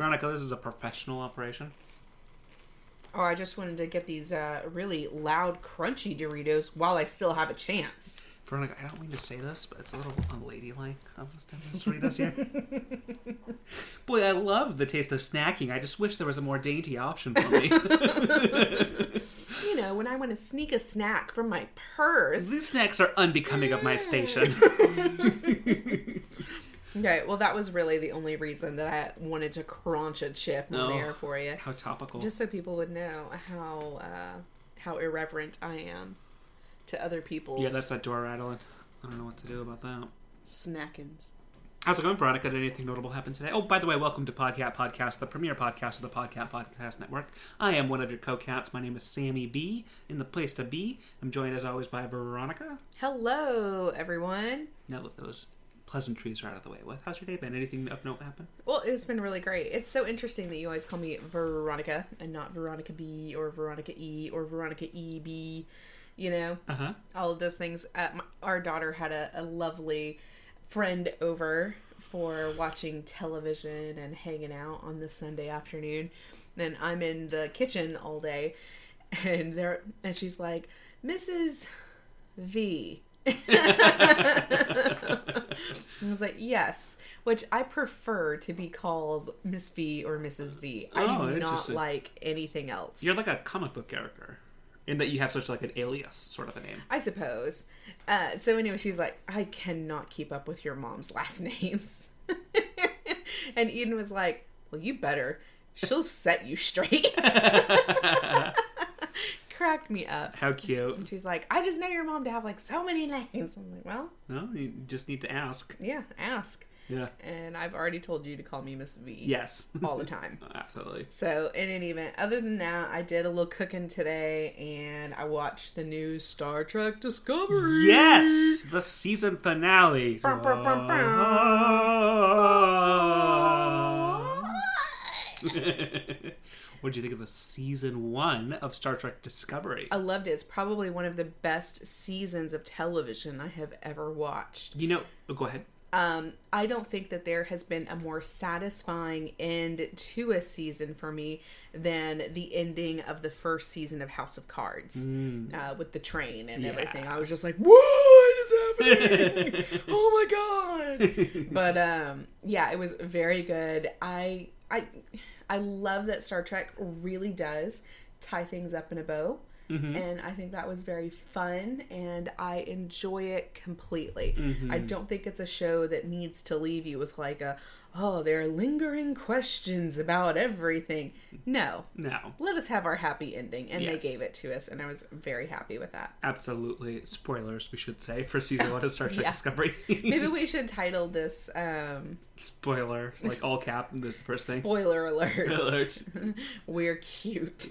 Veronica, this is a professional operation. Oh, I just wanted to get these uh, really loud, crunchy Doritos while I still have a chance. Veronica, I don't mean to say this, but it's a little unladylike of us to have Doritos here. Boy, I love the taste of snacking. I just wish there was a more dainty option for me. You know, when I want to sneak a snack from my purse. These snacks are unbecoming of my station. Okay, well, that was really the only reason that I wanted to crunch a chip on Oh. air for you, How topical. just so people would know how uh, how irreverent I am to other people. Yeah, that's that door rattling. I don't know what to do about that. snackins. How's it going, Veronica? Did anything notable happen today? Oh, by the way, welcome to Podcat Podcast, the premier podcast of the Podcat Podcast Network. I am one of your co-cats. My name is Sammy B. In the place to be, I'm joined as always by Veronica. Hello, everyone. Now that those pleasantries are out of the way, what? How's your day been? Anything of note happen? Well, it's been really great. It's so interesting that you always call me Veronica and not Veronica B or Veronica E or Veronica EB. You know, Uh huh. all of those things. Uh, my, our daughter had a, a lovely friend over for watching television and hanging out on this Sunday afternoon. And I'm in the kitchen all day, and there, and she's like, Mrs. V. I was like, yes, which I prefer to be called Miss V or Mrs. V. I Oh, do not like anything else. You're like a comic book character, in that you have such like an alias sort of a name. I suppose. Uh, so anyway, she's like, I cannot keep up with your mom's last names. and Eden was like, Well, you better. She'll set you straight. Cracked me up. How cute. And she's like, I just know your mom to have like so many names. I'm like, Well, No, you just need to ask. yeah, ask. Yeah. And I've already told you to call me Miss V Yes. all the time. Absolutely. So, in any event, other than that, I did a little cooking today and I watched the new Star Trek Discovery. Yes, the season finale. Bum, bum, bum, uh-huh. what did you think of the season one of Star Trek Discovery? I loved it. It's probably one of the best seasons of television I have ever watched. You know, oh, go ahead. Um, I don't think that there has been a more satisfying end to a season for me than the ending of the first season of House of Cards uh, with the train and everything. I was just like, "What is happening? oh my god!" but um, yeah, it was very good. I I I love that Star Trek really does tie things up in a bow. Mm-hmm. And I think that was very fun, and I enjoy it completely. Mm-hmm. I don't think it's a show that needs to leave you with like a, oh, there are lingering questions about everything. No, No, let us have our happy ending, and Yes. they gave it to us, and I was very happy with that. absolutely. Spoilers, we should say, for season one of Star Trek Yeah. Discovery. Maybe we should title this um, Spoiler, like all cap. This is the first thing. "Spoiler Alert." Alert. We're cute.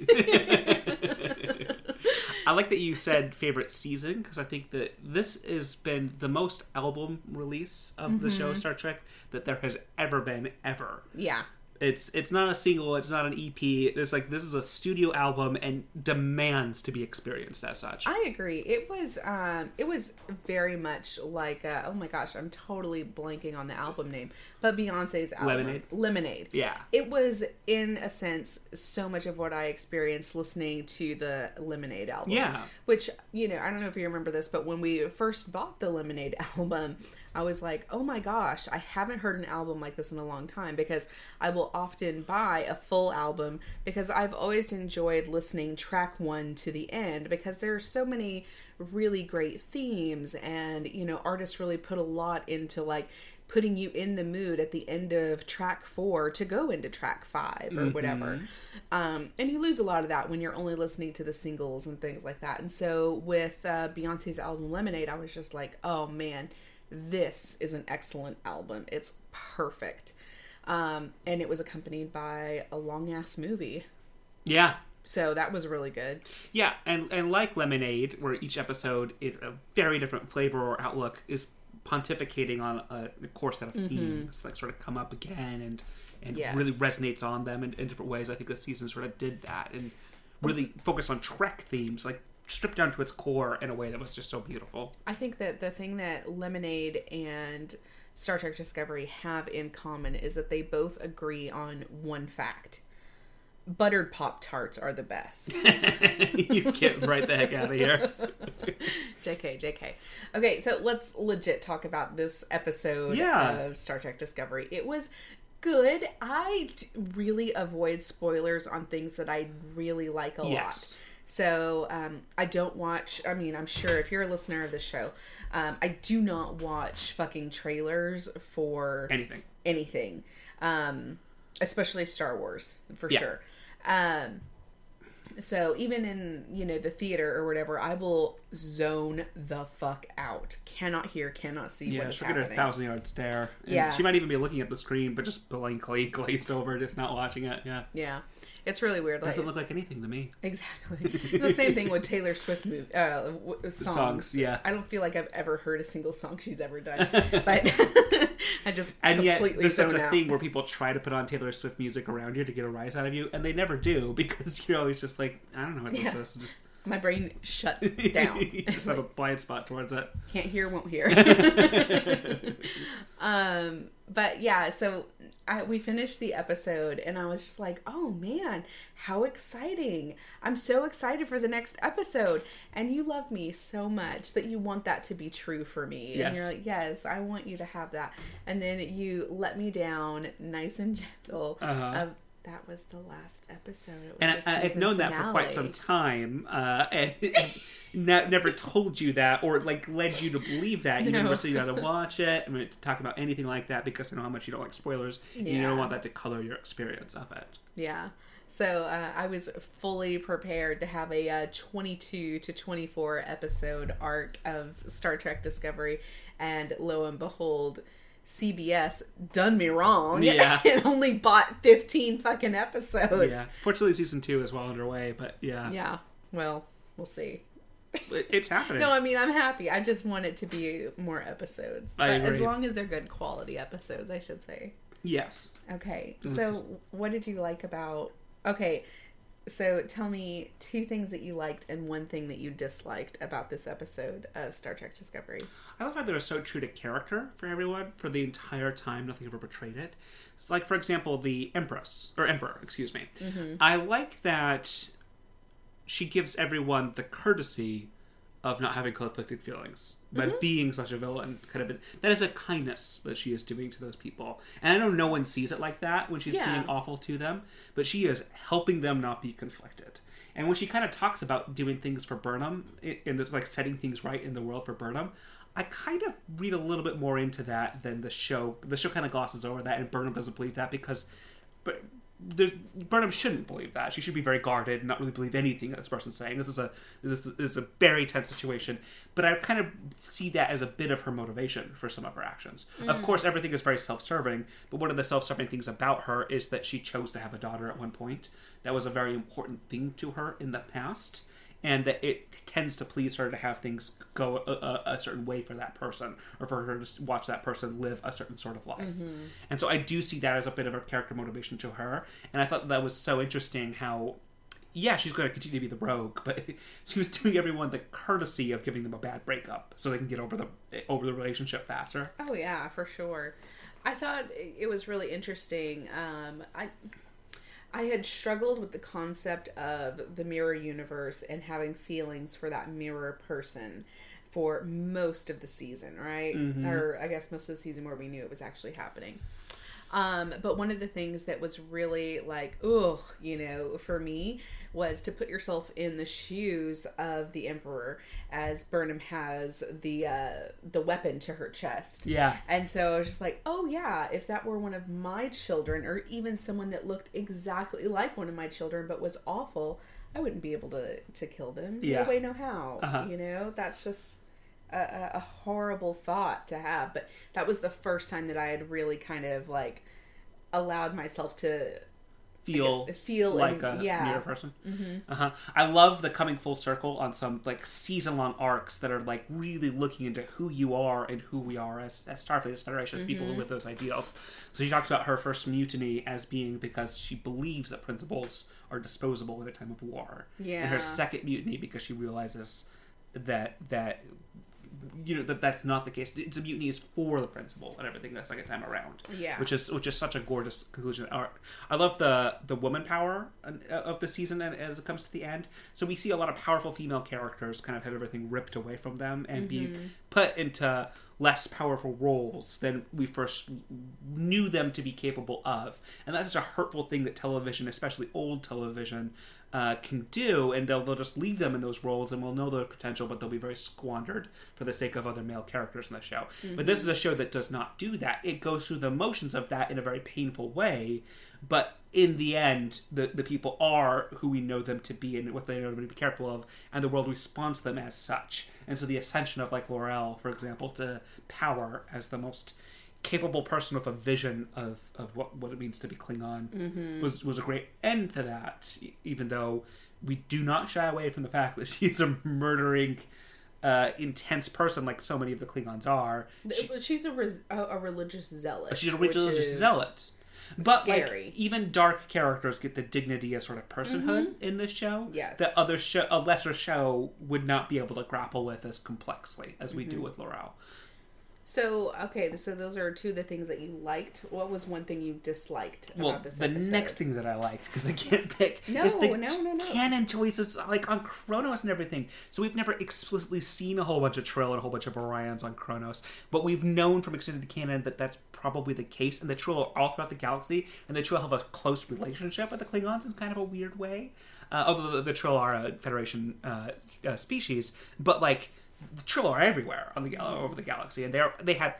I like that you said favorite season because I think that this has been the most album release of the Mm-hmm. show Star Trek that there has ever been ever. yeah, It's it's not a single, it's not an EP. It's like this is a studio album and demands to be experienced as such. I agree. It was um it was very much like uh, oh my gosh, I'm totally blanking on the album name, but Beyonce's album Lemonade? Lemonade. yeah. It was in a sense so much of what I experienced listening to the Lemonade album. Yeah. Which, you know, I don't know if you remember this, but when we first bought the Lemonade album, I was like, oh my gosh, I haven't heard an album like this in a long time because I will often buy a full album because I've always enjoyed listening track one to the end because there are so many really great themes and, you know, artists really put a lot into like putting you in the mood at the end of track four to go into track five or whatever. Um, and you lose a lot of that when you're only listening to the singles and things like that. And so with uh, Beyonce's album Lemonade, I was just like, oh man, this is an excellent album. It's perfect. Um, and it was accompanied by a long ass movie. Yeah. So that was really good. Yeah, and and like Lemonade, where each episode is a very different flavor or outlook, is pontificating on a, a core set of themes that sort of come up again and and Yes. really resonates on them in, in different ways. I think the season sort of did that and really focused on Trek themes, like stripped down to its core in a way that was just so beautiful. I think that the thing that Lemonade and Star Trek Discovery have in common is that they both agree on one fact. Buttered Pop Tarts are the best. you get right the heck out of here. JK, JK. Okay, so let's legit talk about this episode Yeah. of Star Trek Discovery. It was good. I really avoid spoilers on things that I really like a lot. So um, I don't watch. I mean, I'm sure if you're a listener of the show, um, I do not watch fucking trailers for Anything. anything, um, especially Star Wars for Yeah. sure. Um, so even in you know the theater or whatever, I will zone the fuck out. Cannot hear, cannot see Yeah, she'll get a thousand yard stare. And Yeah. She might even be looking at the screen, but just blankly glazed over, just not watching it. Yeah. Yeah, it's really weird. Like Doesn't look like anything to me. exactly the same thing with Taylor Swift move, uh, w- songs. songs, yeah. I don't feel like I've ever heard a single song she's ever done, but I just And yet, there's such a out. thing where people try to put on Taylor Swift music around you to get a rise out of you, and they never do because you're always just like, I don't know what Yeah. this is. Just My brain shuts down. just have a blind spot towards it. can't hear won't hear um but yeah so I, we finished the episode and i was just like oh man how exciting i'm so excited for the next episode and you love me so much that you want that to be true for me Yes. and you're like yes i want you to have that and then you let me down nice and gentle Uh-huh. of that was the last episode It was And I, I've season known that for quite some time, uh, and, and ne- never told you that or like led you to believe that. You No. never said you had to watch it. Mean, to talk about anything like that because I know how much you don't like spoilers. and You don't want that to color your experience of it. Yeah. So uh, I was fully prepared to have a uh, 22 to 24 episode arc of Star Trek Discovery, and lo and behold, CBS done me wrong. Yeah. and only bought 15 fucking episodes. Yeah. Fortunately, season two is well underway, but yeah, Yeah. Well, we'll see. It's happening. No, I mean I'm happy. I just want it to be more episodes, I but as long as they're good quality episodes, I should say. yes. Okay. This So, is- what did you like about? Okay. So, tell me two things that you liked and one thing that you disliked about this episode of Star Trek Discovery. I love how they were so true to character for everyone for the entire time. Nothing ever betrayed it. It's like, for example, the Empress or Emperor, excuse me. Mm-hmm. I like that she gives everyone the courtesy of not having conflicted feelings by mm-hmm. being such a villain. Kind of, that is a kindness that she is doing to those people. And I know no one sees it like that when she's Yeah. being awful to them, but she is helping them not be conflicted. And when she kind of talks about doing things for Burnham, in this like setting things right in the world for Burnham, I kind of read a little bit more into that than the show. The show kind of glosses over that, and Burnham doesn't believe that because, but Burnham shouldn't believe that. She should be very guarded and not really believe anything that this person's saying. This is a this is, this is a very tense situation. But I kind of see that as a bit of her motivation for some of her actions. Of mm. course, everything is very self-serving. But one of the self-serving things about her is that she chose to have a daughter at one point. That was a very important thing to her in the past and that it tends to please her to have things go a, a, a certain way for that person or for her to watch that person live a certain sort of life and so i do see that as a bit of a character motivation to her and i thought that was so interesting how yeah she's going to continue to be the rogue but she was doing everyone the courtesy of giving them a bad breakup so they can get over the over the relationship faster Oh yeah, for sure. I thought it was really interesting. Um, I I had struggled with the concept of the mirror universe and having feelings for that mirror person for most of the season, right? Mm-hmm. Or I guess most of the season where we knew it was actually happening. Um, but one of the things that was really like, ugh, you know, for me was to put yourself in the shoes of the Emperor as Burnham has the uh, the weapon to her chest. yeah And so I was just like, oh yeah, if that were one of my children, or even someone that looked exactly like one of my children but was awful, I wouldn't be able to to kill them. Yeah. No way, no how. Uh-huh. You know, that's just a, a, horrible thought to have. But that was the first time that I had really kind of like allowed myself to feel guess, feel like and- a yeah. mirror person. Uh-huh. I love the coming full circle on some like season long arcs that are like really looking into who you are and who we are as, as Starfleet, as Federation, as people who live those ideals. So she talks about her first mutiny as being because she believes that principles are disposable in a time of war. Yeah. And her second mutiny because she realizes that that you know that that's not the case. It's a mutiny is for the principal and everything the second time around. Yeah. which is which is such a gorgeous conclusion. I love the the woman power uh, of the season and as it comes to the end. So we see a lot of powerful female characters kind of have everything ripped away from them and be put into less powerful roles than we first knew them to be capable of. And that's such a hurtful thing that television, especially old television, uh, can do. And they'll, they'll just leave them in those roles and we'll know their potential, but they'll be very squandered for the sake of other male characters in the show. But this is a show that does not do that. It goes through the motions of that in a very painful way. But in the end, the, the people are who we know them to be and what they know to be careful of, and the world responds to them as such. And so the ascension of like L'Rell, for example, to power as the most capable person with a vision of, of what, what it means to be Klingon was was a great end to that. Even though we do not shy away from the fact that she's a murdering, uh, intense person like so many of the Klingons are. But she's a, res- a, religious zealot. She's a religious is- zealot. But scary. like even dark characters get the dignity of sort of personhood in this show Mm-hmm. Yes. that other show a lesser show would not be able to grapple with as complexly as we Mm-hmm. do with L'Rell. So okay, so those are two of the things that you liked. What was one thing you disliked Well, about this the episode? next thing that I liked because I can't pick No, is the no, no, no. canon choices like on Kronos and everything. So we've never explicitly seen a whole bunch of Trill and a whole bunch of Orions on Kronos, but we've known from extended canon that that's probably the case. And the Trill are all throughout the galaxy, and the Trill have a close relationship with the Klingons in kind of a weird way. Uh, although the, the Trill are a Federation uh, uh, species, but like Trill are everywhere on the gal- over the galaxy, and they're they have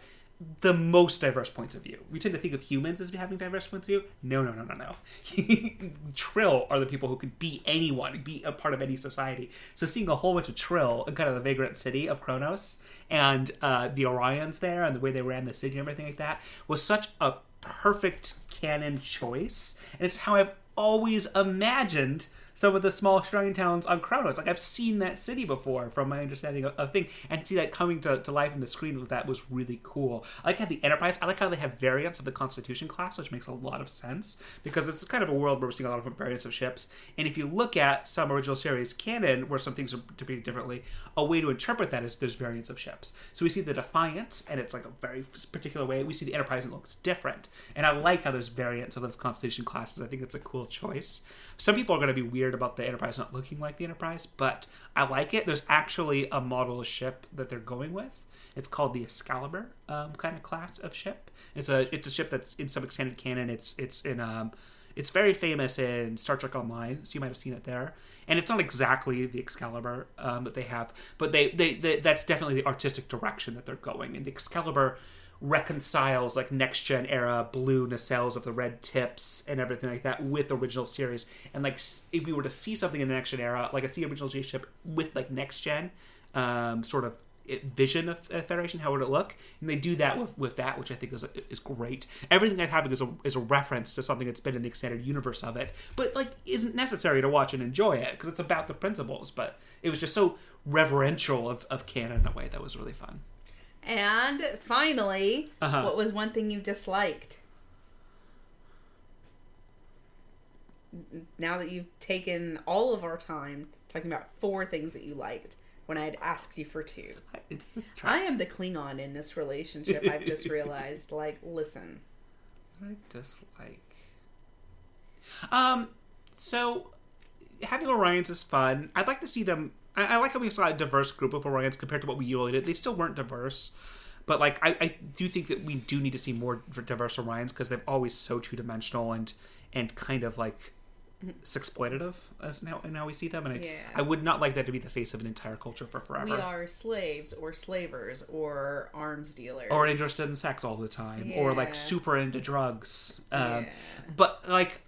the most diverse points of view. We tend to think of humans as having diverse points of view. No, no, no, no, no. Trill are the people who could be anyone, be a part of any society. So seeing a whole bunch of Trill in kind of the vagrant city of Kronos and uh, the Orions there and the way they ran the city and everything like that was such a perfect canon choice. And it's how I've always imagined some of the small shrine towns on Kronos. Like I've seen that city before from my understanding of, of thing, and see that coming to, to life in the screen that was really cool. I like how the Enterprise. I like how they have variants of the Constitution class, which makes a lot of sense because it's kind of a world where we're seeing a lot of variants of ships. And if you look at some original series canon, where some things are depicted differently, a way to interpret that is there's variants of ships. So we see the Defiant, and it's like a very particular way. We see the Enterprise, and it looks different. And I like how there's variants of those Constitution classes. I think it's a cool choice. Some people are going to be weird about the Enterprise not looking like the Enterprise, but I like it. There's actually a model ship that they're going with. It's called the Excalibur um, kind of class of ship. It's a it's a ship that's in some extended canon. It's it's in um it's very famous in Star Trek Online, so you might have seen it there. And it's not exactly the Excalibur um, that they have, but they, they they that's definitely the artistic direction that they're going. And the Excalibur reconciles like next gen era blue nacelles of the red tips and everything like that with original series. And like if we were to see something in the next gen era, like I see original ship with like next gen um, sort of vision of Federation, how would it look? And they do that with, with that, which I think is is great. Everything that's happening is a is a reference to something that's been in the extended universe of it, but like isn't necessary to watch and enjoy it because it's about the principles. But it was just so reverential of, of canon in a way that was really fun. And finally, Uh-huh. what was one thing you disliked? Now that you've taken all of our time talking about four things that you liked, when I had asked you for two, It's this I am the Klingon in this relationship. I've just realized. Like, listen, I dislike. Um, so having Orions is fun. I'd like to see them. I, I like how we saw a diverse group of Orions compared to what we usually did. They still weren't diverse, but like I, I do think that we do need to see more diverse Orions because they're always so two dimensional and and kind of like exploitative as now and now we see them. And I, Yeah. I would not like that to be the face of an entire culture for forever. we are slaves or slavers or arms dealers or interested in sex all the time, or like super into drugs. Um, Yeah. But like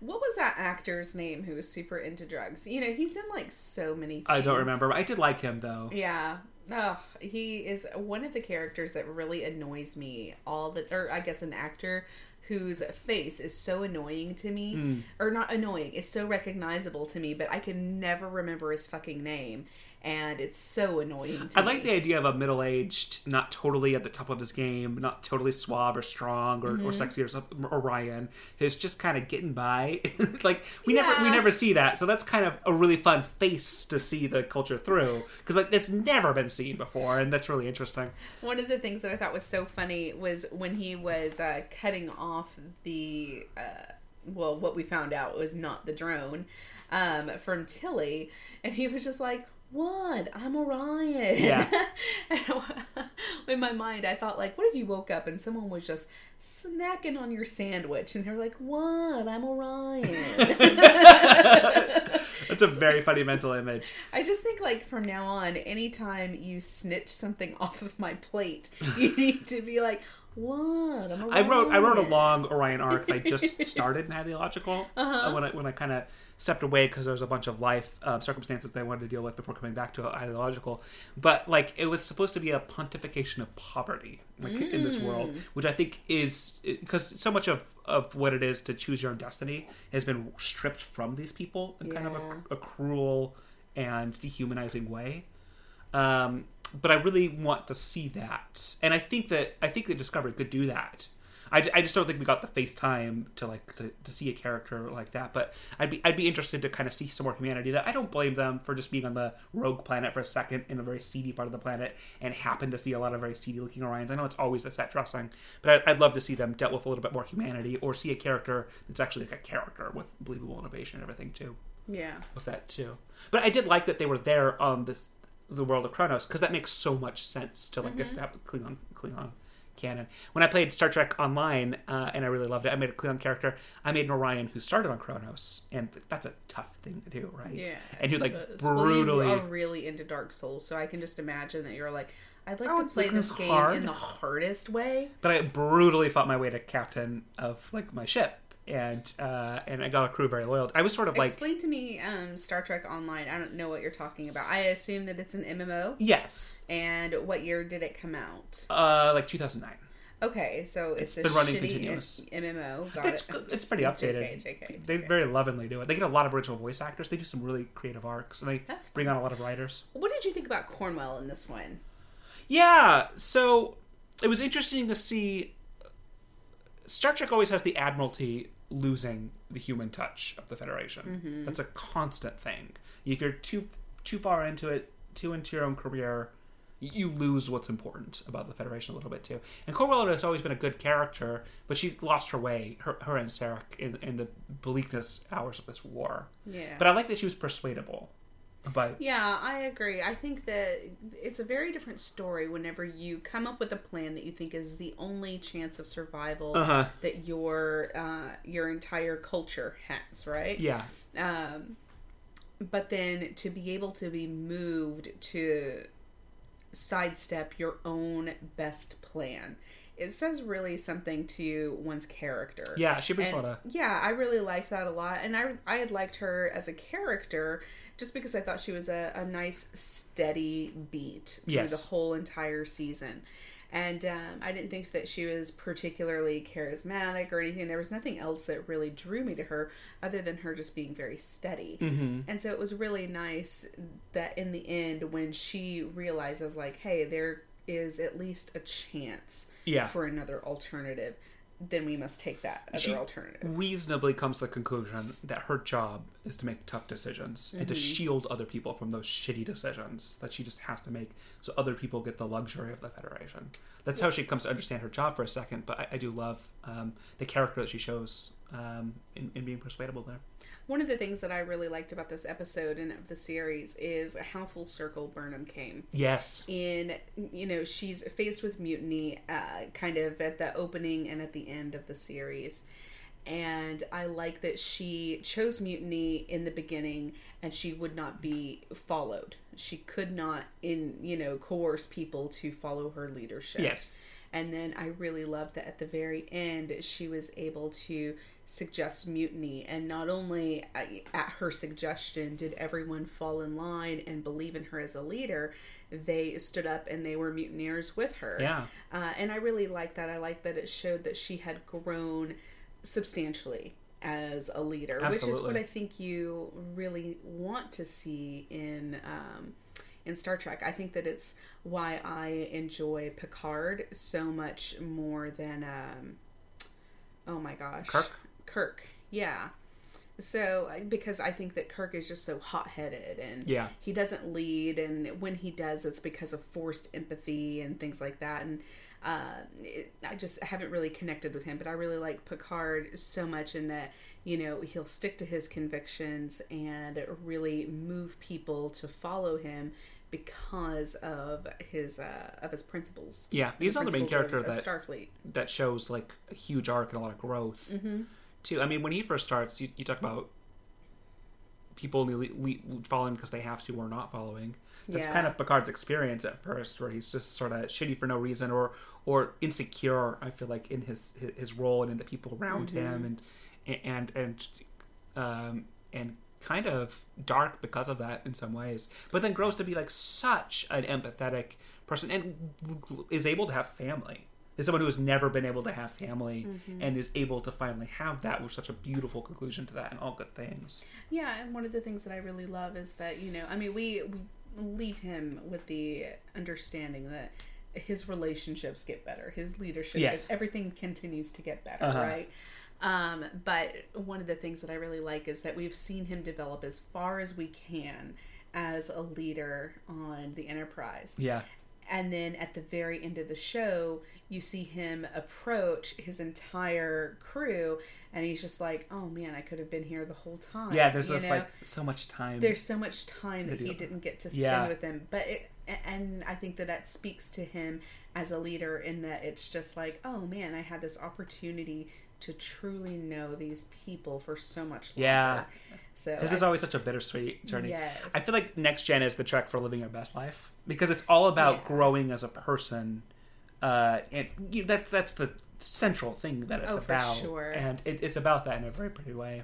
What was that actor's name who was super into drugs? You know, he's in like so many. Things. I don't remember. I did like him though. Yeah. Oh, he is one of the characters that really annoys me all the or I guess an actor whose face is so annoying to me Hmm. or not annoying, is so recognizable to me, but I can never remember his fucking name. And it's so annoying. To I like me. the idea of a middle aged, not totally at the top of his game, not totally suave or strong or, Mm-hmm. or sexy or something. Orion is just kind of getting by. like we never we never see that, so that's kind of a really fun face to see the culture through because like it's never been seen before, and that's really interesting. One of the things that I thought was so funny was when he was uh, cutting off the, uh, well, what we found out was not the drone um, from Tilly, and he was just like, "What? I'm Orion." Yeah. And in my mind, I thought like, what if you woke up and someone was just snacking on your sandwich, and they're like, "What? I'm Orion." That's a very funny mental image. I just think like from now on, anytime you snitch something off of my plate, you need to be like, "What?" I'm I wrote I wrote a long Orion arc I just started in ideological Uh-huh. uh, when I when I kind of stepped away because there was a bunch of life uh, circumstances they wanted to deal with before coming back to ideological. But like it was supposed to be a pontification of poverty, like in this world, Mm. which I think is because so much of of what it is to choose your own destiny has been stripped from these people in kind of a, a cruel and dehumanizing way. Um, but I really want to see that, and I think that I think that Discovery could do that. I, I just don't think we got the face time to like to, to see a character like that. But I'd be I'd be interested to kind of see some more humanity. That I don't blame them for just being on the rogue planet for a second in a very seedy part of the planet and happen to see a lot of very seedy looking Orions. I know it's always the set dressing, but I, I'd love to see them dealt with a little bit more humanity or see a character that's actually like a character with believable innovation and everything too Yeah. with that too. But I did like that they were there on this the world of Kronos because that makes so much sense to like Mm-hmm. establish Klingon Klingon canon. When I played Star Trek Online uh, and I really loved it, I made a Klingon character. I made an Orion who started on Kronos, and th- that's a tough thing to do, right? Yeah. and who like brutally. Well, you are really into Dark Souls, so I can just imagine that you're like, I'd like Oh, to play this this game hard. in the hardest way. but I brutally fought my way to captain of like my ship, and uh, and I got a crew very loyal. I was sort of like Explain to me um, Star Trek Online. I don't know what you're talking about. I assume that it's an MMO. yes, And what year did it come out? uh, like 2009. Okay, so it's, It's a been running continuous. MMO. Got It's it. it's pretty updated. JK, JK, They very lovingly do it. They get a lot of original voice actors. They do some really creative arcs, and they That's bring on a lot of writers. What did you think about Cornwell in this one? Yeah, so it was interesting to see. Star Trek always has the Admiralty losing the human touch of the Federation. Mm-hmm. That's a constant thing. If you're too too far into it, too into your own career, you lose what's important about the Federation a little bit too. And Cornwell has always been a good character, but she lost her way, her, her and Sarek, in, in the bleakness hours of this war. Yeah. But I like that she was persuadable. But Yeah, I agree. I think that it's a very different story whenever you come up with a plan that you think is the only chance of survival Uh-huh. that your uh, your entire culture has, right? yeah, Um, but then to be able to be moved to sidestep your own best plan, it says really something to one's character. yeah, she brings And, a lot of yeah, I really liked that a lot, and I I had liked her as a character just because I thought she was a, a nice steady beat through Yes. the whole entire season, and um, I didn't think that she was particularly charismatic or anything. There was nothing else that really drew me to her other than her just being very steady, Mm-hmm. and so it was really nice that in the end when she realizes like, hey, there is at least a chance yeah. for another alternative, then we must take that other She- alternative. reasonably comes to the conclusion that her job is to make tough decisions and to Mm-hmm. shield other people from those shitty decisions that she just has to make so other people get the luxury of the Federation. That's how she comes to understand her job for a second, but I, I do love um, the character that she shows um, in, in being persuadable there. One of the things that I really liked about this episode and of the series is how full circle Burnham came. Yes. In you know she's faced with mutiny, uh, kind of at the opening and at the end of the series, and I like that she chose mutiny in the beginning, and she would not be followed. She could not, in you know, coerce people to follow her leadership. Yes. And then I really loved that at the very end, she was able to suggest mutiny. And not only at her suggestion did everyone fall in line and believe in her as a leader, they stood up and they were mutineers with her. Yeah. Uh, and I really like that. I like that it showed that she had grown substantially as a leader, which is what I think you really want to see in um, in Star Trek. I think that it's why I enjoy Picard so much more than um oh my gosh. Kirk? Kirk. Yeah. So because I think that Kirk is just so hot-headed and Yeah. he doesn't lead and when he does it's because of forced empathy and things like that and uh, it, I just haven't really connected with him, but I really like Picard so much in that you know he'll stick to his convictions and really move people to follow him because of his uh, of his principles. Yeah, he's not the main character of, of that Starfleet. that shows like a huge arc and a lot of growth Mm-hmm. Too. I mean, when he first starts, you, you talk about people only le- le- following because they have to or not following. That's Yeah. kind of Picard's experience at first, where he's just sort of shitty for no reason or or insecure. I feel like in his his, his role and in the people around Mm-hmm. him, and and and um, and kind of dark because of that in some ways. But then grows to be like such an empathetic person and is able to have family. Is someone who has never been able to have family Mm-hmm. and is able to finally have that was such a beautiful conclusion to that and all good things. Yeah, and one of the things that I really love is that you know, I mean, we we leave him with the understanding that his relationships get better, his leadership, Yes. everything continues to get better, Uh-huh. right? Um, but one of the things that I really like is that we've seen him develop as far as we can as a leader on the Enterprise. Yeah. And then at the very end of the show, you see him approach his entire crew, and he's just like, "Oh man, I could have been here the whole time." Yeah, there's this like so much time. there's so much time that he didn't get to spend Yeah. with them, but it, and I think that that speaks to him as a leader in that it's just like, "Oh man, I had this opportunity to truly know these people for so much longer." Yeah. So This is always such a bittersweet journey. Yes. I feel like Next Gen is the trek for living your best life because it's all about Yeah. growing as a person, uh, and you, that's that's the central thing that it's Oh, for about, sure. and it, it's about that in a very pretty way.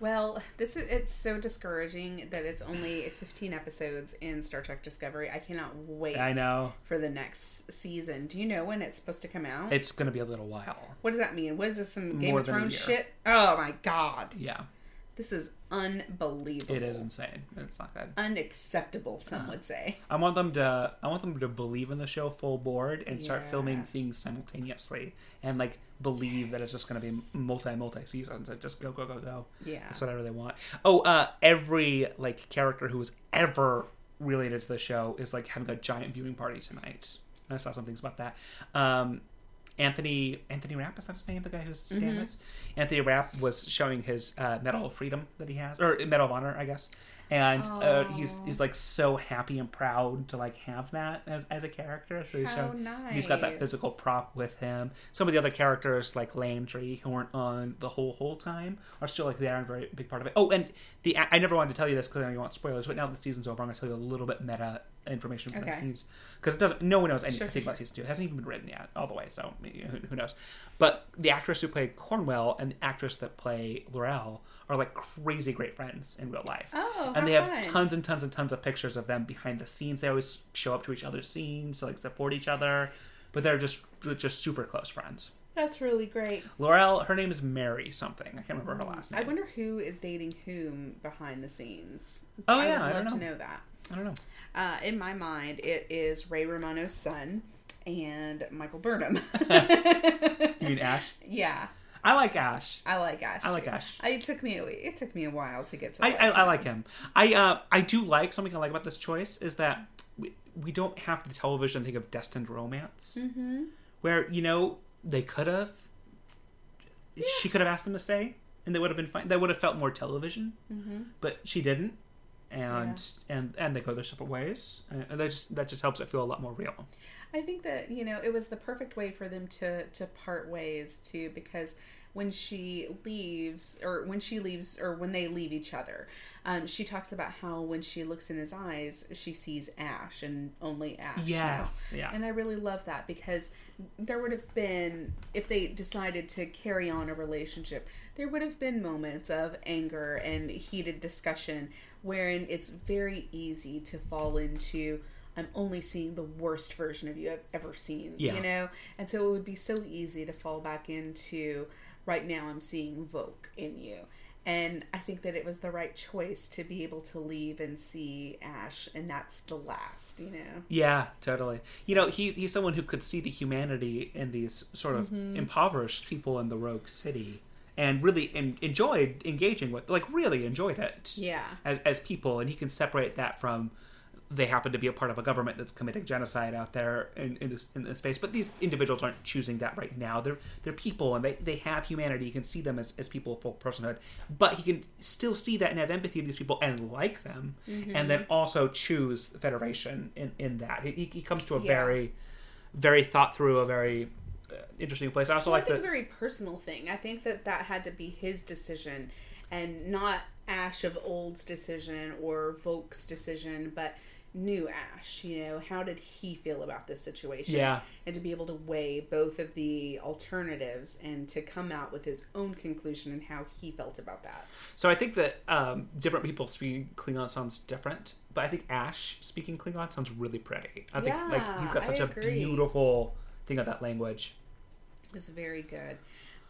Well, this is it's so discouraging that it's only 15 episodes in Star Trek Discovery. I cannot wait I know for the next season. Do you know when it's supposed to come out? it's going to be a little while. what does that mean? What is this some Game More of Thrones shit? Oh my god. Yeah, This is unbelievable. it is insane. It's not good. unacceptable, some Uh-huh. would say. I want them to. I want them to believe in the show full board and start Yeah. filming things simultaneously and like believe that it's just going to be multi multi seasons and just go go go go. Yeah. That's what I really want. Oh, uh, every like character who is ever related to the show is like having a giant viewing party tonight. I saw some things about that. Um, Anthony Anthony Rapp is that his name? The guy who's Stamets. Anthony Rapp was showing his uh, Medal of Freedom that he has, or Medal of Honor, I guess. And uh, he's he's like so happy and proud to like have that as as a character. So he's How showing he's got that physical prop with him. Some of the other characters like Landry who weren't on the whole whole time are still like there and very big part of it. Oh, and the I never wanted to tell you this because I know you want spoilers, but now that the season's over, I'm going to tell you a little bit meta information from the Okay. scenes because it doesn't. No one knows anything Sure, sure, about sure. season two. It hasn't even been written yet all the way, so who, who knows? But the actress who played Cornwell and the actress that play L'Rell are like crazy great friends in real life. Oh, and they have fun. tons and tons and tons of pictures of them behind the scenes. They always show up to each other's scenes to like support each other, but they're just just super close friends. That's really great. L'Rell, her name is Mary something. I can't remember her last name. I wonder who is dating whom behind the scenes. Oh, I yeah, would I love don't to know. know that. I don't know. Uh, in my mind, it is Ray Romano's son and Michael Burnham. You mean Ash? yeah, I like Ash. I like Ash. I like too. Ash. I, it took me it took me a while to get to. I, like I, I him. like him. I uh, I do like something I like about this choice is that we, we don't have to television think of destined romance, Mm-hmm. where you know they could have. She could have asked him to stay, and they would have been fine. That would have felt more television, Mm-hmm. but she didn't, and and and they go their separate ways, and and that just that just helps it feel a lot more real. I think that you know it was the perfect way for them to to part ways too because when she leaves or when she leaves or when they leave each other um, she talks about how when she looks in his eyes she sees ash and only ash now. Yeah. and i really love that because there would have been if they decided to carry on a relationship there would have been moments of anger and heated discussion wherein it's very easy to fall into I'm only seeing the worst version of you I've ever seen. Yeah. You know? And so it would be so easy to fall back into right now I'm seeing Voq in you. And I think that it was the right choice to be able to leave and see Ash, and that's the last, you know. Yeah, totally. You know, he he's someone who could see the humanity in these sort of Mm-hmm. impoverished people in the rogue city, and really en- enjoyed engaging with, like, really enjoyed it. Yeah. as as people, and he can separate that from they happen to be a part of a government that's committing genocide out there in, in this in this space. But these individuals aren't choosing that right now. They're they're people, and they, they have humanity. You can see them as, as people of full personhood, but he can still see that and have empathy of these people and like them, and then also choose the Federation in in that. He, he comes to a Yeah. very very thought through, a very uh, interesting place. I also Well, I like think the a very personal thing. I think that that had to be his decision and not Ash of Old's decision or Voq's decision, but new Ash. You know, how did he feel about this situation? Yeah. And to be able to weigh both of the alternatives and to come out with his own conclusion and how he felt about that. So I think that um, different people speaking Klingon sounds different, but I think Ash speaking Klingon sounds really pretty. I think like Yeah, he's got such I a agree. beautiful thing of that language. It was very good.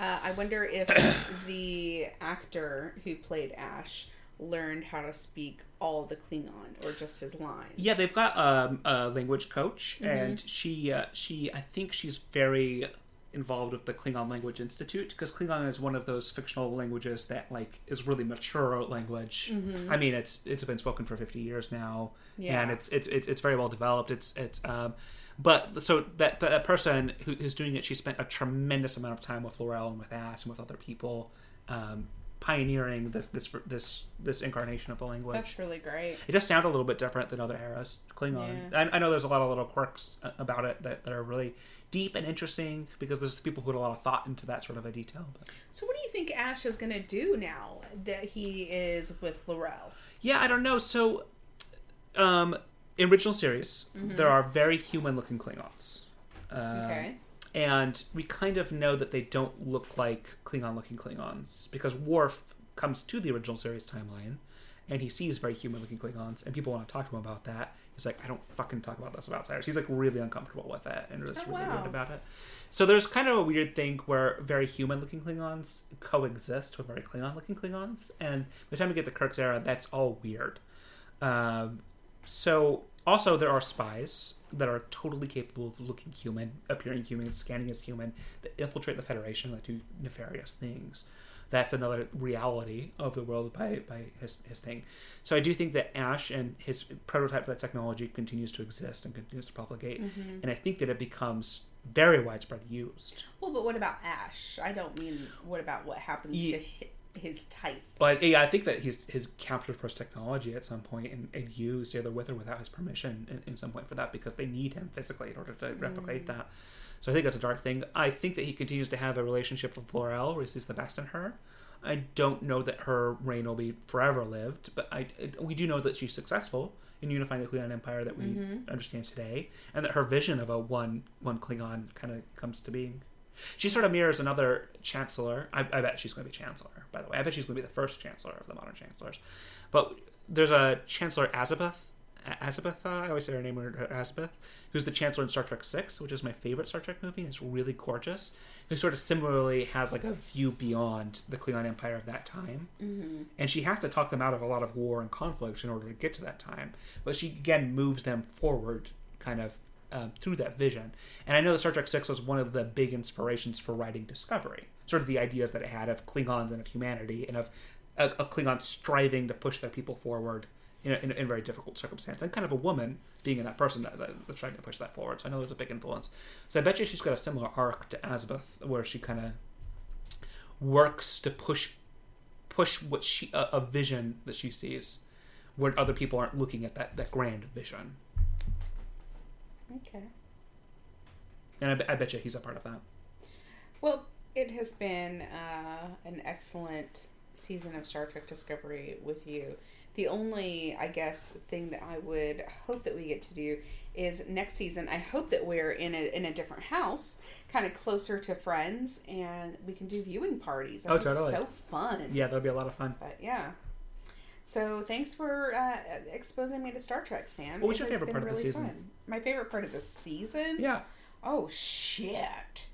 Uh, I wonder if the actor who played Ash learned how to speak all the Klingon or just his lines. Yeah, they've got um, a language coach, Mm-hmm. and she uh, she I think she's very involved with the Klingon Language Institute because Klingon is one of those fictional languages that like is really mature language. I mean, it's it's been spoken for fifty years now, Mm-hmm. Yeah. and it's it's it's it's very well developed. It's it's um, but so that that person who, who's doing it, she spent a tremendous amount of time with L'Rell and with Ash and with other people. Um, pioneering this this this this incarnation of the language That's really great. it does sound a little bit different than other eras klingon Yeah. I, I know there's a lot of little quirks uh, about it that, that are really deep and interesting because there's people who put a lot of thought into that sort of a detail but So, what do you think Ash is going to do now that he is with L'Rell? yeah i don't know so um in original series there are very human looking klingons uh, Okay. And we kind of know that they don't look like Klingon looking Klingons because Worf comes to the original series timeline and he sees very human looking Klingons and people want to talk to him about that. He's like, I don't fucking talk about this with outsiders. He's like really uncomfortable with it and just Oh, really wow. weird about it. So there's kind of a weird thing where very human looking Klingons coexist with very Klingon looking Klingons, and by the time we get the Kirk's era, that's all weird. Um, so also there are spies that are totally capable of looking human, appearing human, scanning as human, that infiltrate the Federation that do nefarious things. That's another reality of the world by, by his, his thing. So I do think that Ash and his prototype of that technology continues to exist and continues to propagate. Mm-hmm. And I think that it becomes very widespread used. Well, but what about Ash? I don't mean what about what happens Ye- to his type. But yeah, I think that he's he's captured first technology at some point and, and used either with or without his permission in, in some point for that because they need him physically in order to replicate mm. that. So I think that's a dark thing. I think that he continues to have a relationship with L'Rell where he sees the best in her. I don't know that her reign will be forever lived, but I we do know that she's successful in unifying the Klingon Empire that we mm-hmm. understand today, and that her vision of a one one Klingon kind of comes to being. She sort of mirrors another chancellor. I, I bet she's going to be chancellor, by the way. I bet she's going to be the first chancellor of the modern chancellors. But there's a chancellor Azabeth. Azabeth, I always say her name her Azabeth, who's the chancellor in Star Trek Six, which is my favorite Star Trek movie. and It's really gorgeous. Who sort of similarly has like a view beyond the Klingon Empire of that time, mm-hmm. and she has to talk them out of a lot of war and conflict in order to get to that time. But she again moves them forward, kind of um, through that vision. And I know that Star Trek Six was one of the big inspirations for writing Discovery. Sort of the ideas that it had of Klingons and of humanity and of a, a Klingon striving to push their people forward in a, in, a, in a very difficult circumstance, and kind of a woman being in that person that, that, that's trying to push that forward. So I know there's a big influence. So I bet you she's got a similar arc to Azabeth, where she kind of works to push push what she a, a vision that she sees, where other people aren't looking at that that grand vision. Okay. And I, bet- I bet you he's a part of that. Well, it has been uh, an excellent season of Star Trek Discovery with you. The only, I guess, thing that I would hope that we get to do is next season. I hope that we're in a in a different house, kind of closer to friends, and we can do viewing parties. That Oh, totally. So fun. Yeah, that'll be a lot of fun. But yeah. So thanks for uh, exposing me to Star Trek, Sam. What was your favorite part of the really season? fun. My favorite part of the season. Yeah. Oh shit.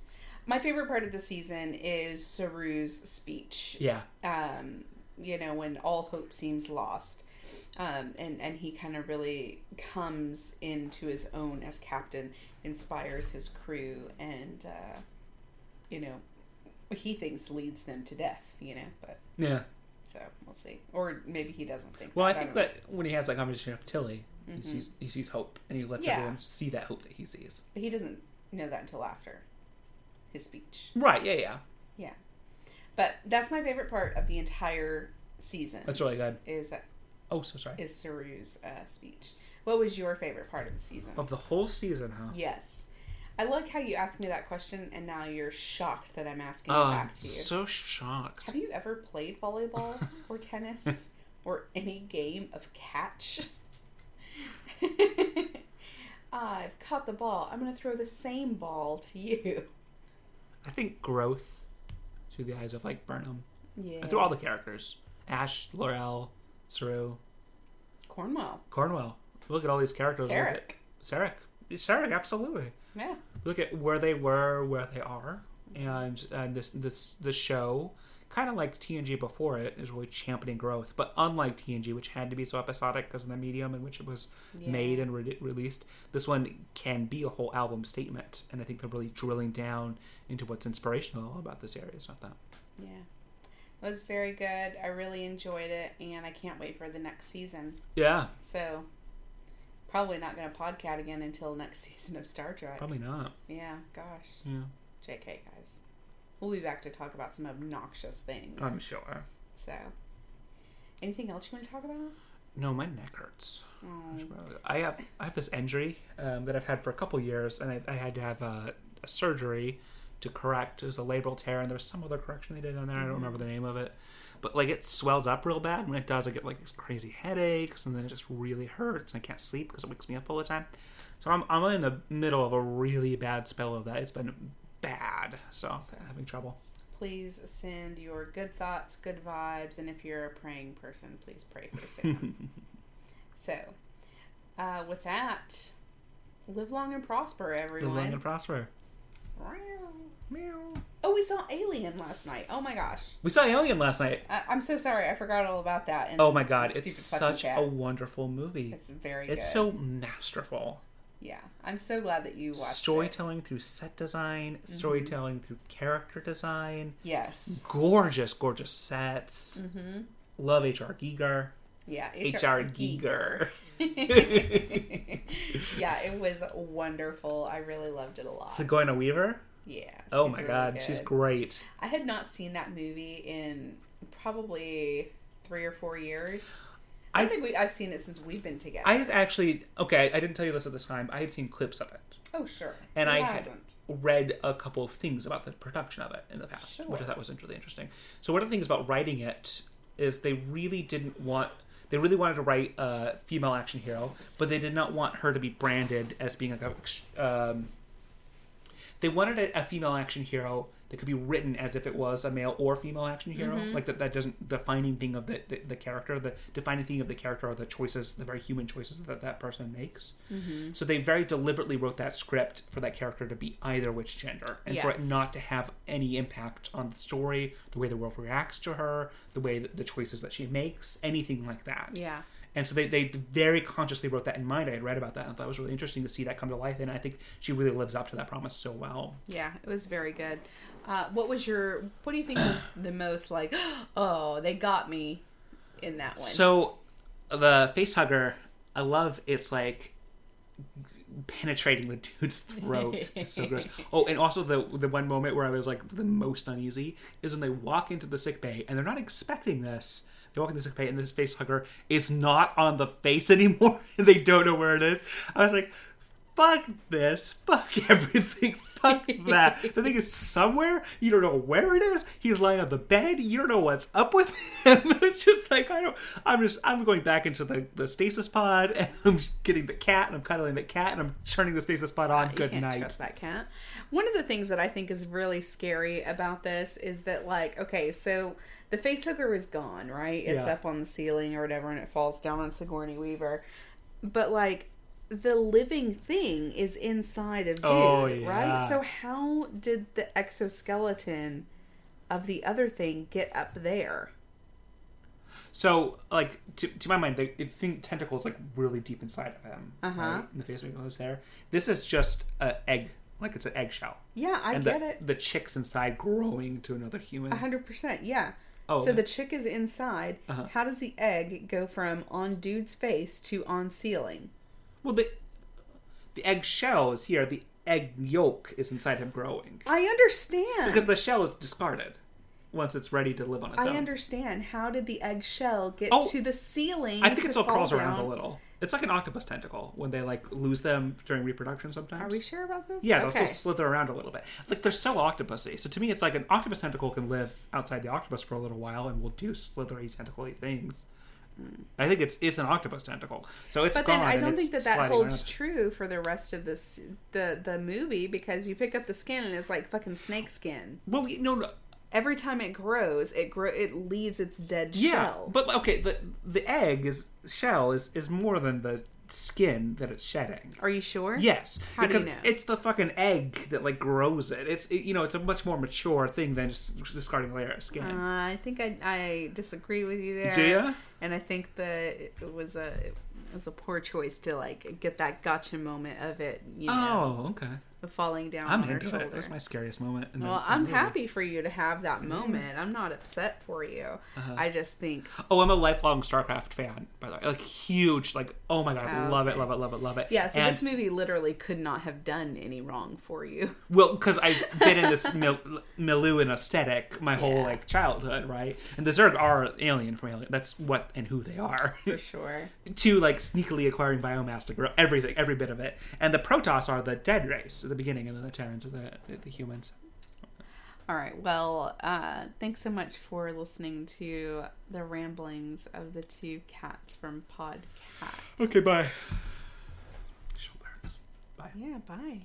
My favorite part of the season is Saru's speech. Yeah. Um you know, when all hope seems lost. Um, and, and he kind of really comes into his own as captain, inspires his crew, and, uh, you know, he thinks leads them to death, you know, but Yeah. We'll see. Or maybe he doesn't think Well, I think know. that when he has that conversation with Tilly, he Mhm. sees he sees hope, and he lets Yeah. everyone see that hope that he sees. But he doesn't know that until after his speech. Right? Yeah, yeah. Yeah. But that's my favorite part of the entire season. That's really good. is Oh, so sorry. is Saru's uh, speech. What was your favorite part of the season? Of the whole season, huh? Yes. I like how you asked me that question and now you're shocked that I'm asking Oh, it back to you. so shocked. Have you ever played volleyball or tennis or any game of catch? I've caught the ball. I'm going to throw the same ball to you. I think growth through the eyes of like Burnham Yeah. through all the characters: Ash, L'Rell, Saru, Cornwell. Cornwell. Look at all these characters. Sarek. Sarek. Sarek, absolutely. Yeah. Look at where they were, where they are, and and this this this show, kind of like TNG before it, is really championing growth. But unlike TNG, which had to be so episodic because of the medium in which it was Yeah. made and re- released, this one can be a whole album statement. And I think they're really drilling down into what's inspirational about the series with that. Yeah. It was very good. I really enjoyed it and I can't wait for the next season. Yeah, So, probably not going to podcast again until next season of Star Trek. probably not. Yeah, gosh. Yeah, JK, guys. We'll be back to talk about some obnoxious things. I'm sure. so, anything else you want to talk about? No, my neck hurts. Oh, I have I have this injury um, that I've had for a couple years, and I, I had to have a, a surgery to correct. It was a labral tear, and there was some other correction they did on there. I don't remember the name of it, but like it swells up real bad. When it does, I get like these crazy headaches, and then it just really hurts, and I can't sleep because it wakes me up all the time. So I'm I'm in the middle of a really bad spell of that. It's been bad, so I'm having trouble. please send your good thoughts, good vibes, and if you're a praying person, please pray for Sam. so, uh, with that, live long and prosper, everyone. Live long and prosper. Oh, we saw Alien last night. Oh my gosh. We saw Alien last night. I- I'm so sorry. I forgot all about that. And Oh my god, it's such a wonderful movie. It's very It's good. so masterful. yeah. I'm so glad that you watched it. storytelling through set design, storytelling through character design, Yes. gorgeous, gorgeous sets. Mm-hmm. Love H.R. Giger. Yeah. H.R. Giger. yeah, it was wonderful. I really loved it a lot. Sigourney Weaver. Yeah. Oh my really god, she's great. I had not seen that movie in probably three or four years. I, I- think we I've seen it since we've been together. I have actually okay. I didn't tell you this at this time. I had seen clips of it, oh sure. and I had hasn't? read a couple of things about the production of it in the past, which I thought was really interesting. So one of the things about writing it is they really didn't want. They really wanted to write a female action hero, but they did not want her to be branded as being like a. Um, they wanted a, a female action hero that could be written as if it was a male or female action hero. Mm-hmm. Like that, that doesn't defining thing of the, the, the character. The defining thing of the character are the choices, the very human choices that that person makes. Mm-hmm. So they very deliberately wrote that script for that character to be either which gender, and for it not to have any impact on the story, the way the world reacts to her, the way that the choices that she makes, anything like that. Yeah. And so they, they very consciously wrote that in mind. I had read about that and I thought it was really interesting to see that come to life. And I think she really lives up to that promise so well. Yeah, it was very good. Uh, what was your? What do you think was the most like? Oh, they got me in that one. So the face hugger, I love it's like penetrating the dude's throat. It's so gross. Oh, and also the the one moment where I was like the most uneasy is when they walk into the sick bay and they're not expecting this. They walk into the sick bay and this face hugger is not on the face anymore. they don't know where it is. I was like, fuck this, fuck everything, fuck that. the thing is somewhere, you don't know where it is. He's lying on the bed, you don't know what's up with him. it's just like I don't I'm just I'm going back into the, the stasis pod and I'm getting the cat and I'm cuddling the cat and I'm turning the stasis pod on. Ah, you Good can't night. trust that cat. One of the things that I think is really scary about this is that, like, okay, so the face hugger is gone, right? It's Yeah. up on the ceiling or whatever, and it falls down on Sigourney Weaver. But like, the living thing is inside of dude, Oh, yeah. right? So how did the exoskeleton of the other thing get up there? So, like to, to my mind, the, they think tentacles like really deep inside of him, Uh-huh. right? In the face goes there. This is just a egg, like it's an eggshell, Yeah, I and get the, it. the chick's inside growing to another human. A hundred percent, yeah. Oh, so okay. the chick is inside. Uh-huh. How does the egg go from on dude's face to on ceiling? Well, the the egg shell is here. The egg yolk is inside him growing I understand. because the shell is discarded once it's ready to live on its own. I own. understand. How did the egg shell get Oh, to the ceiling? I think to it still fall crawls around down? a little. It's like an octopus tentacle when they like lose them during reproduction. Sometimes. Are we sure about this? Yeah, they'll Okay. still slither around a little bit. Like they're so octopusy. So to me, it's like an octopus tentacle can live outside the octopus for a little while and will do slithery tentacly things. I think it's it's an octopus tentacle. So it's But then I don't think that that holds true for the rest of this the the movie because you pick up the skin and it's like fucking snake skin. Well, we- no, no, Every time it grows, it grow it leaves its dead yeah, shell. but okay, the the egg is shell is is more than the skin that it's shedding. Are you sure? Yes, How do you because know? it's the fucking egg that like grows it. It's it, you know it's a much more mature thing than just discarding a layer of skin. Uh, I think I, I disagree with you there. Do ya? And I think that it was a it was a poor choice to like get that gotcha moment of it. You know, oh, okay. Falling down I'm on her shoulder. it. That's my scariest moment. In the- well, the I'm movie. happy for you to have that moment. I'm not upset for you. Uh-huh. I just think Oh, I'm a lifelong StarCraft fan, by the way. Like huge, like oh my god, Oh, love it, love it, love it, love it. yeah. So and, this movie literally could not have done any wrong for you. well, because I've been in this Mil- Miluan aesthetic my whole Yeah. like childhood, right? And the Zerg are alien from Alien. That's what and who they are. For sure. to like sneakily acquiring biomass to grow everything, every bit of it. And the Protoss are the dead race at the beginning, and then the Terrans are the the, the humans. All right. Well, uh, thanks so much for listening to the ramblings of the two cats from Podcast. Okay, bye. Shoulder hurts. Bye. Yeah. Bye.